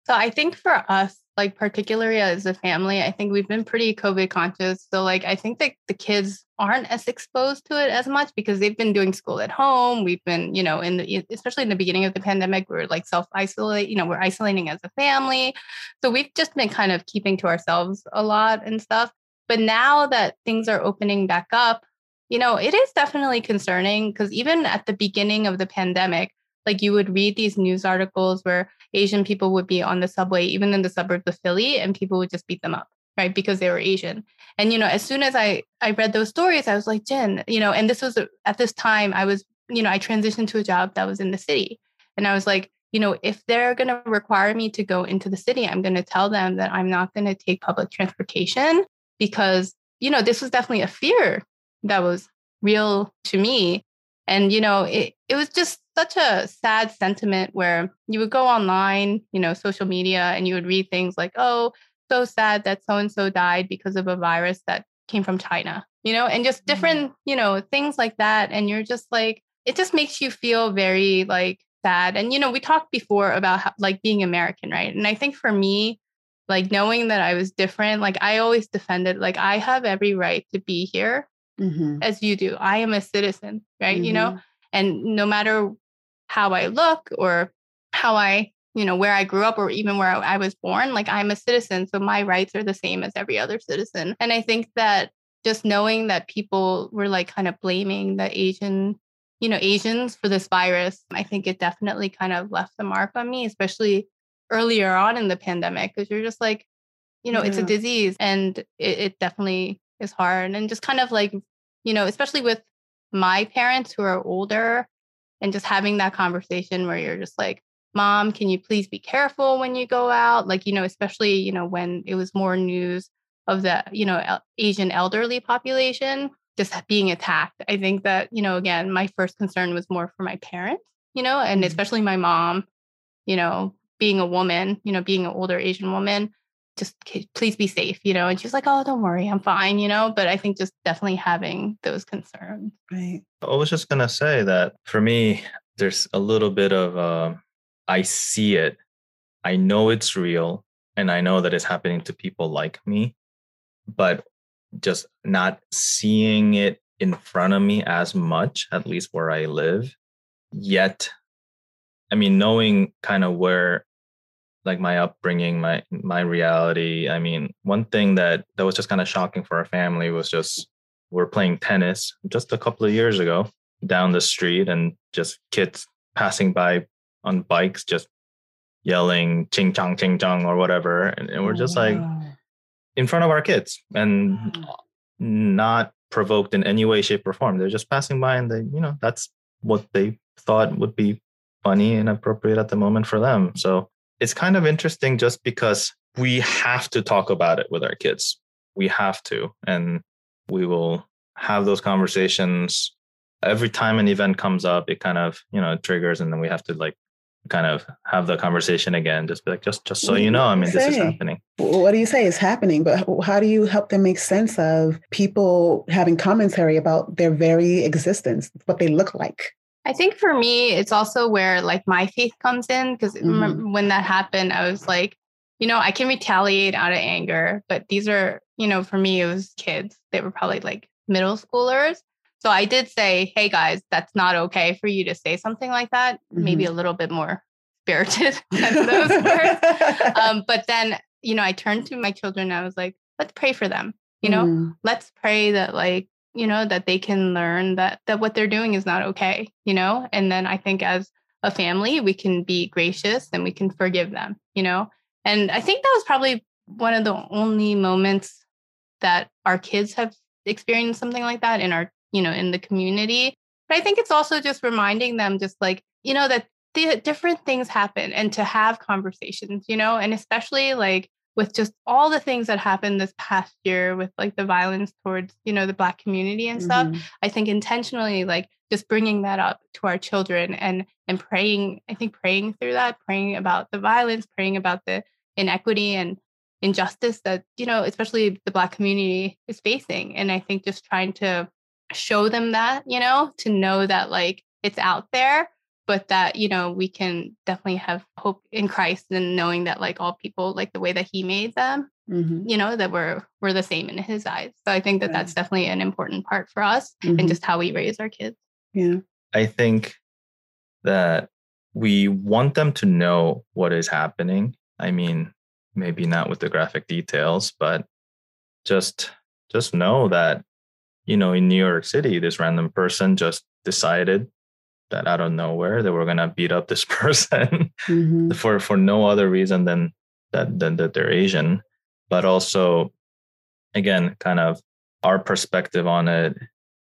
So I think for us, like particularly as a family, I think we've been pretty COVID conscious. So like I think that the kids aren't as exposed to it as much because they've been doing school at home. We've been, you know, in the especially in the beginning of the pandemic, we are like self-isolate, you know, we're isolating as a family. So we've just been kind of keeping to ourselves a lot and stuff. But now that things are opening back up, you know, it is definitely concerning because even at the beginning of the pandemic, like you would read these news articles where Asian people would be on the subway, even in the suburbs of Philly, and people would just beat them up, right? Because they were Asian. And, you know, as soon as I, I read those stories, I was like, Jin, you know, and this was at this time, I was, you know, I transitioned to a job that was in the city. And I was like, you know, if they're going to require me to go into the city, I'm going to tell them that I'm not going to take public transportation because, you know, this was definitely a fear that was real to me. And, you know, it, it was just such a sad sentiment where you would go online, you know, social media, and you would read things like, oh, so sad that so and so died because of a virus that came from China, you know, and just mm-hmm. different, you know, things like that. And you're just like, it just makes you feel very like sad. And, you know, we talked before about how, like being American, right? And I think for me, like knowing that I was different, like I always defended, like I have every right to be here mm-hmm. as you do. I am a citizen, right? Mm-hmm. You know, mm-hmm. and no matter how I look or how I, you know, where I grew up or even where I was born, like I'm a citizen. So my rights are the same as every other citizen. And I think that just knowing that people were like kind of blaming the Asian, you know, Asians for this virus, I think it definitely kind of left the mark on me, especially earlier on in the pandemic, because you're just like, you know, yeah. it's a disease and it, it definitely is hard. And just kind of like, you know, especially with my parents who are older, and just having that conversation where you're just like mom can you please be careful when you go out like you know especially you know when it was more news of the you know asian elderly population just being attacked i think that you know again my first concern was more for my parents you know and mm-hmm. especially my mom you know being a woman you know being an older asian woman just please be safe, you know. And she's like, oh, don't worry, I'm fine, you know. But I think just definitely having those concerns. Right. I was just gonna say that for me, there's a little bit of uh, I see it, I know it's real, and I know that it's happening to people like me, but just not seeing it in front of me as much, at least where I live. Yet, I mean, knowing kind of where like my upbringing, my my reality. I mean, one thing that that was just kind of shocking for our family was just we're playing tennis just a couple of years ago down the street, and just kids passing by on bikes, just yelling "ching chong, ching chong" or whatever, and, and we're just like in front of our kids and not provoked in any way, shape, or form. They're just passing by, and they, you know, that's what they thought would be funny and appropriate at the moment for them. So it's kind of interesting just because we have to talk about it with our kids. We have to. And we will have those conversations every time an event comes up. It kind of, you know, triggers and then we have to like kind of have the conversation again just be like just just so you know i mean this is happening what do you say is happening but how do you help them make sense of people having commentary about their very existence what they look like I think for me, it's also where like my faith comes in because mm-hmm. when that happened, I was like, you know, I can retaliate out of anger, but these are, you know, for me, it was kids. They were probably like middle schoolers. So I did say, hey guys, that's not okay for you to say something like that. Mm-hmm. Maybe a little bit more spirited than those words. Um, but then, you know, I turned to my children and I was like, let's pray for them. You know, mm-hmm. let's pray that like you know that they can learn that that what they're doing is not okay you know? And then i think as a family we can be gracious and we can forgive them you know? And i think that was probably one of the only moments that our kids have experienced something like that in our you know in the community. But i think it's also just reminding them just like you know that the different things happen and to have conversations you know? And especially like with just all the things that happened this past year with like the violence towards you know the black community and stuff mm-hmm. i think intentionally like just bringing that up to our children and and praying i think praying through that praying about the violence praying about the inequity and injustice that you know especially the black community is facing and i think just trying to show them that you know to know that like it's out there but that you know we can definitely have hope in christ and knowing that like all people like the way that he made them mm-hmm. you know that we're we're the same in his eyes. So i think that that's definitely an important part for us mm-hmm. and just how we raise our kids. Yeah. I think that we want them to know what is happening. I mean maybe not with the graphic details, but just just know that you know in New York City, this random person just decided that out of nowhere they were gonna beat up this person mm-hmm. for for no other reason than that than that they're Asian, but also again kind of our perspective on it,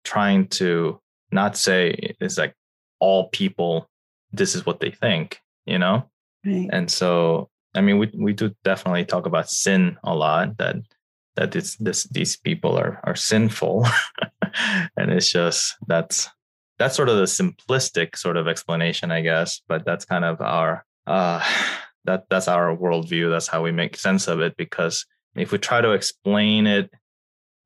trying to not say it's like all people this is what they think, you know? Right. And so I mean, we we do definitely talk about sin a lot. That that it's this these people are are sinful, and it's just that's that's sort of the simplistic sort of explanation, I guess. But that's kind of our uh, that that's our worldview. That's how we make sense of it. Because if we try to explain it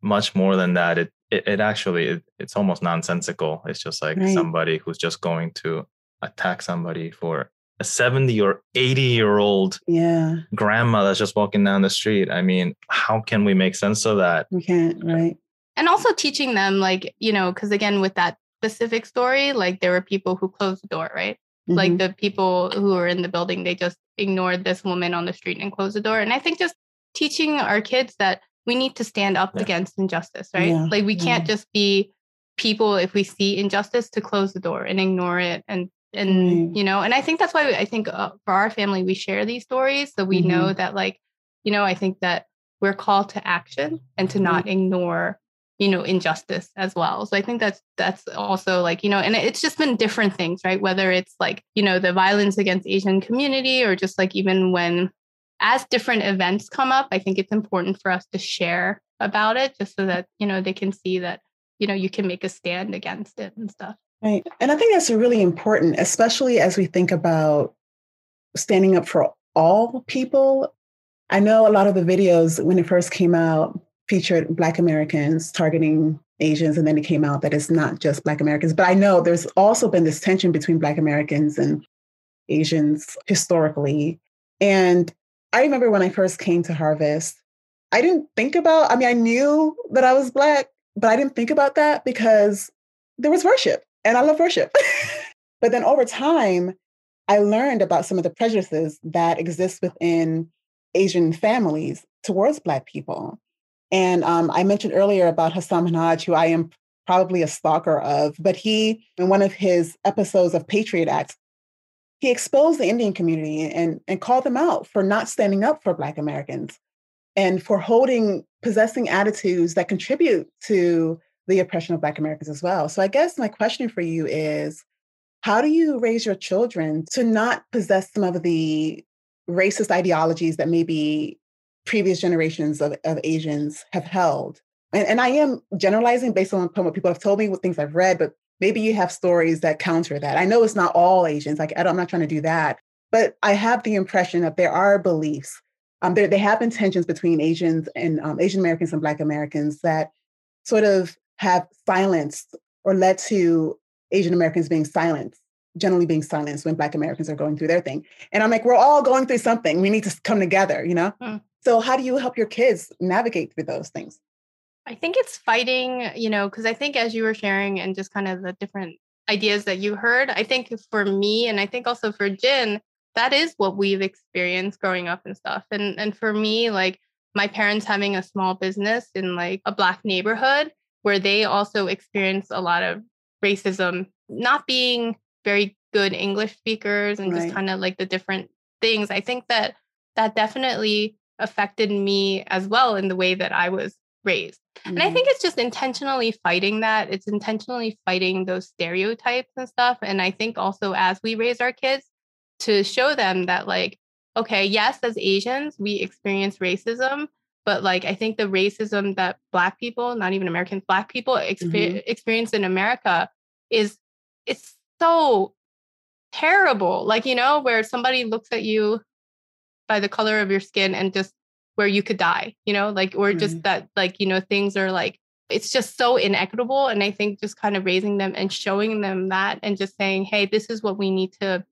much more than that, it it, it actually it, it's almost nonsensical. It's just like right. somebody who's just going to attack somebody for a 70 or 80 year old yeah grandma that's just walking down the street i mean how can we make sense of that we can't right and also teaching them like you know because again with that specific story like there were people who closed the door right mm-hmm. like the people who were in the building they just ignored this woman on the street and closed the door and i think just teaching our kids that we need to stand up yeah. against injustice right yeah. like we can't yeah. just be people if we see injustice to close the door and ignore it and and mm. you know and i think that's why i think uh, for our family we share these stories so we mm-hmm. know that like you know i think that we're called to action and to not mm-hmm. ignore you know injustice as well so i think that's that's also like you know and it's just been different things right whether it's like you know the violence against asian community or just like even when as different events come up i think it's important for us to share about it just so that you know they can see that you know you can make a stand against it and stuff Right. And I think that's really important, especially as we think about standing up for all people. I know a lot of the videos when it first came out featured Black Americans targeting Asians, and then it came out that it's not just Black Americans. But I know there's also been this tension between Black Americans and Asians historically. And I remember when I first came to Harvest, I didn't think about, I mean, I knew that I was Black, but I didn't think about that because there was worship and I love worship. but then over time, I learned about some of the prejudices that exist within Asian families towards Black people. And um, I mentioned earlier about Hasan Minhaj, who I am probably a stalker of, but he, in one of his episodes of Patriot Act, he exposed the Indian community and, and called them out for not standing up for Black Americans and for holding, possessing attitudes that contribute to the oppression of Black Americans as well. So I guess my question for you is how do you raise your children to not possess some of the racist ideologies that maybe previous generations of, of Asians have held? And, and I am generalizing based on what people have told me, what things I've read, but maybe you have stories that counter that. I know it's not all Asians, like I am not trying to do that, but I have the impression that there are beliefs. Um, there, there have been tensions between Asians and um, Asian Americans and Black Americans that sort of have silenced or led to Asian Americans being silenced, generally being silenced when Black Americans are going through their thing. And I'm like, we're all going through something. We need to come together, you know? Hmm. So, how do you help your kids navigate through those things? I think it's fighting, you know, because I think as you were sharing and just kind of the different ideas that you heard, I think for me and I think also for Jin, that is what we've experienced growing up and stuff. And and for me, like my parents having a small business in like a black neighborhood, where they also experience a lot of racism, not being very good English speakers and right. just kind of like the different things. I think that that definitely affected me as well in the way that I was raised. Mm-hmm. And I mm-hmm. think it's just intentionally fighting that. It's intentionally fighting those stereotypes and stuff. And I think also as we raise our kids to show them that, like, okay, yes, as Asians, we experience racism, but like i think the racism that black people not even americans black people exper- mm-hmm. experience in america is it's so terrible like you know where somebody looks at you by the color of your skin and just where you could die, you know, like, or just mm-hmm. that, like, you know, things are like, it's just so inequitable. And I think just kind of raising them and showing them that and just saying, hey, this is what we need to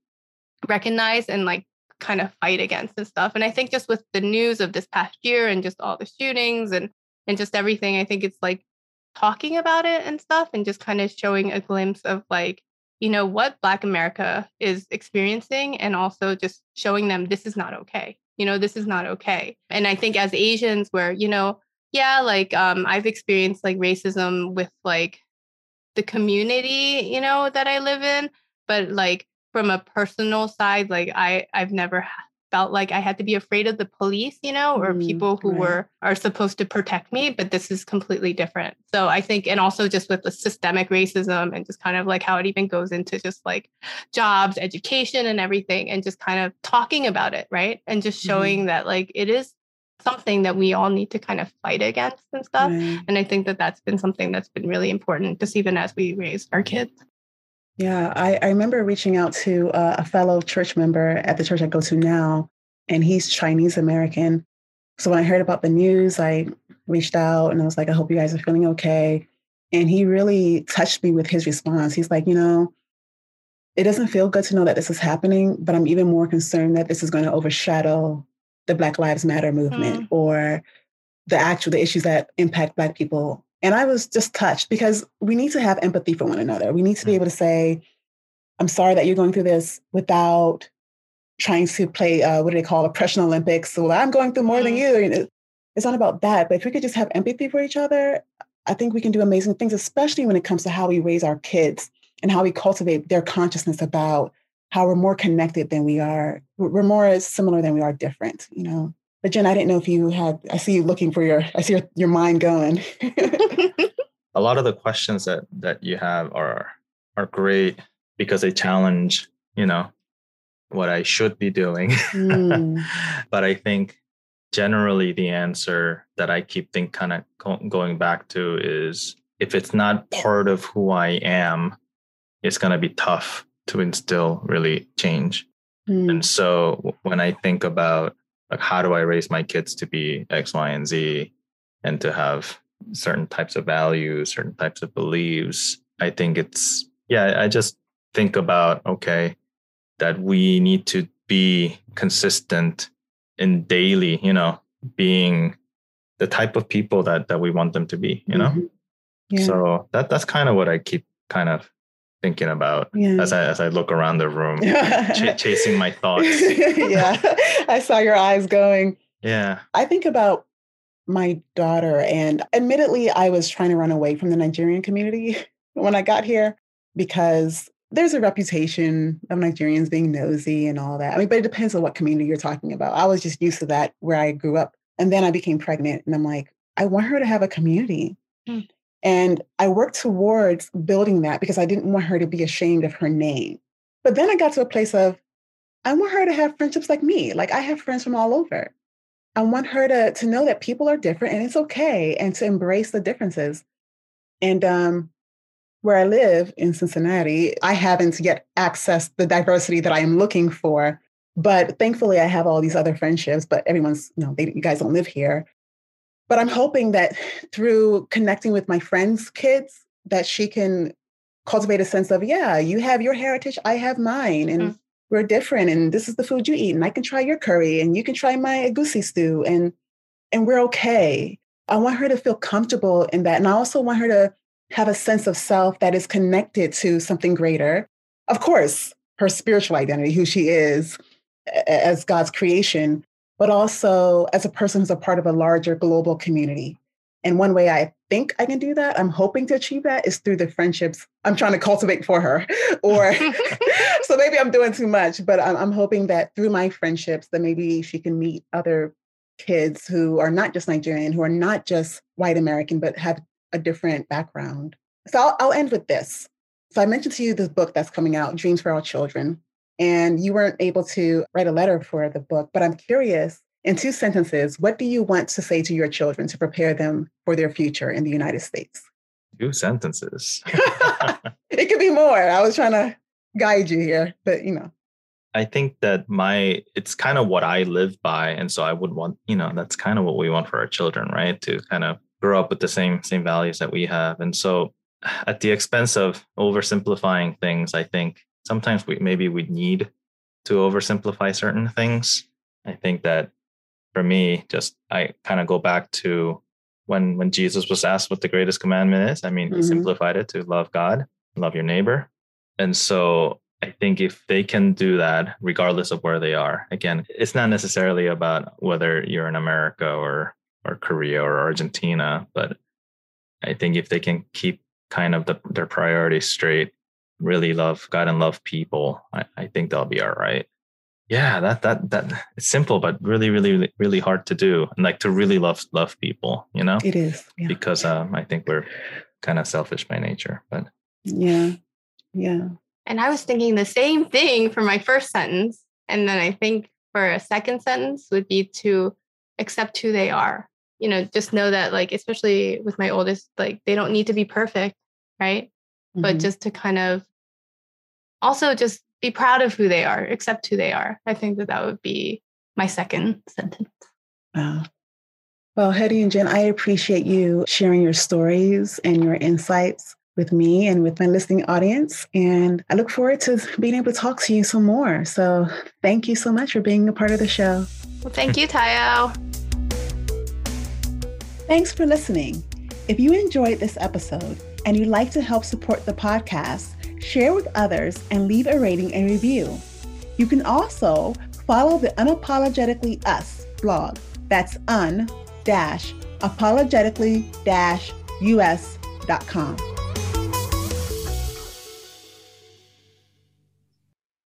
recognize and like kind of fight against and stuff. And I think just with the news of this past year and just all the shootings and and just everything, I think it's like talking about it and stuff and just kind of showing a glimpse of like, you know, what Black America is experiencing and also just showing them this is not okay. You know, this is not okay. And I think as Asians, where, you know, yeah, like um, I've experienced like racism with like the community, you know, that I live in, but like from a personal side, like I I've never felt like I had to be afraid of the police, you know, or Mm, people who right. were are supposed to protect me, but this is completely different. So I think and also just with the systemic racism and just kind of like how it even goes into just like jobs, education and everything and just kind of talking about it, right? And just Mhm. showing that like it is something that we all need to kind of fight against and stuff. Right. And I think that that's been something that's been really important, just even as we raise our kids. Yeah, I, I remember reaching out to uh, a fellow church member at the church I go to now, and he's Chinese American. So when I heard about the news, I reached out and I was like, I hope you guys are feeling okay. And he really touched me with his response. He's like, you know, it doesn't feel good to know that this is happening, but I'm even more concerned that this is going to overshadow the Black Lives Matter movement or the actual the issues that impact Black people. And I was just touched because we need to have empathy for one another. We need to be able to say, I'm sorry that you're going through this without trying to play, uh, what do they call oppression Olympics? So I'm going through more than Mm. you. It- It's not about that. But if we could just have empathy for each other, I think we can do amazing things, especially when it comes to how we raise our kids and how we cultivate their consciousness about how we're more connected than we are. We're we're more similar than we are different, you know. But Jin, I didn't know if you had. I see you looking for your. I see your, your mind going. a lot of the questions that that you have are are great because they challenge you know what i should be doing Mm. but i think generally the answer that i keep think kind of go- going back to is if it's not part of who i am it's going to be tough to instill really change Mm. and so when I think about like how do I raise my kids to be X, Y, and Z and to have certain types of values, certain types of beliefs, I think it's yeah, I just think about okay, that we need to be consistent in daily, you know, being the type of people that that we want them to be, you know? Mhm. Yeah. So that that's kind of what I keep kind of thinking about yeah. as I as I look around the room, ch- chasing my thoughts. yeah, I saw your eyes going. Yeah. I think about my daughter, and admittedly, I was trying to run away from the Nigerian community when I got here because there's a reputation of Nigerians being nosy and all that. I mean, but it depends on what community you're talking about. I was just used to that where I grew up. And then I became pregnant, and I'm like, I want her to have a community. Mm. And I worked towards building that because I didn't want her to be ashamed of her name. But then I got to a place of, I want her to have friendships like me. Like I have friends from all over. I want her to, to know that people are different and it's okay and to embrace the differences. And um, where I live in Cincinnati, I haven't yet accessed the diversity that I am looking for. But thankfully, I have all these other friendships, but everyone's, you know, they, you guys don't live here. But I'm hoping that through connecting with my friends' kids, that she can cultivate a sense of, yeah, you have your heritage, I have mine, and Mm. We're different, and this is the food you eat, and I can try your curry, and you can try my egusi stew, and and we're okay. I want her to feel comfortable in that, and I also want her to have a sense of self that is connected to something greater. Of course, her spiritual identity, who she is as God's creation, but also as a person who's a part of a larger global community. And one way I think I can do that, I'm hoping to achieve that, is through the friendships I'm trying to cultivate for her. or so maybe I'm doing too much, but I'm, I'm hoping that through my friendships, that maybe she can meet other kids who are not just Nigerian, who are not just white American, but have a different background. So I'll, I'll end with this. So I mentioned to you this book that's coming out, Dreams for Our Children and you weren't able to write a letter for the book. But I'm curious, in two sentences, what do you want to say to your children to prepare them for their future in the United States? Two sentences. it could be more. I was trying to guide you here, but you know. I think that my it's kind of what I live by, and so I would want you know that's kind of what we want for our children, right? To kind of grow up with the same same values that we have, and so at the expense of oversimplifying things, I think sometimes we maybe we need to oversimplify certain things. I think that for me, just I kind of go back to when when Jesus was asked what the greatest commandment is. I mean, mm-hmm. he simplified it to love God, love your neighbor. And so I think if they can do that, regardless of where they are, again, it's not necessarily about whether you're in America or or Korea or Argentina, but I think if they can keep kind of the, their priorities straight, really love God and love people, I, I think they'll be all right. Yeah, that that that it's simple, but really, really, really hard to do, and like to really love love people, you know. It is yeah. because um, I think we're kind of selfish by nature, but yeah, yeah. And I was thinking the same thing for my first sentence, and then I think for a second sentence would be to accept who they are. You know, just know that, like, especially with my oldest, like, they don't need to be perfect, right? Mm-hmm. But just to kind of also just be proud of who they are, accept who they are. I think that that would be my second sentence. Wow. Well, Hyeri and Jin, I appreciate you sharing your stories and your insights with me and with my listening audience. And I look forward to being able to talk to you some more. So thank you so much for being a part of the show. Well, thank you, Tayo. Thanks for listening. If you enjoyed this episode and you'd like to help support the podcast, share with others, and leave a rating and review. You can also follow the Unapologetically Us blog. That's un apologetically us.com.